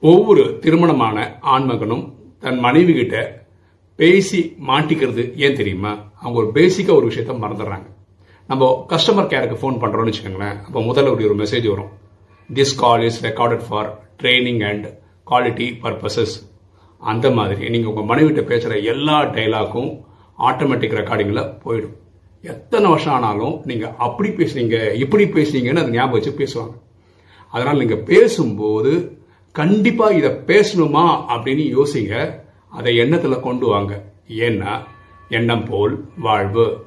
ஒவ்வொரு திருமணமான ஆண்மகனும் தன் மனைவி கிட்ட பேசி மாட்டிக்கிறது ஏன் தெரியுமா? அவங்க ஒரு பேசிக்காக ஒரு விஷயத்த மறந்துடுறாங்க. நம்ம கஸ்டமர் கேருக்கு ஃபோன் பண்ணுறோம்னு வச்சுக்கோங்களேன். அப்போ முதல்ல ஒரு மெசேஜ் வரும். This call is recorded for training and quality purposes அந்த மாதிரி நீங்கள் உங்கள் மனைவிட்ட பேசுகிற எல்லா டைலாக்கும் ஆட்டோமேட்டிக் ரெக்கார்டிங்கில் போயிடும். எத்தனை வருஷம் ஆனாலும் நீங்கள் அப்படி பேசுனீங்க இப்படி பேசுனீங்கன்னு அது ஞாபகம் வச்சு பேசுவாங்க. அதனால் நீங்கள் பேசும்போது கண்டிப்பாக இதை பேசணுமா அப்படின்னு யோசிங்க. அதை எண்ணத்தில் கொண்டு வாங்க. ஏன்னா எண்ணம் போல் வாழ்வு.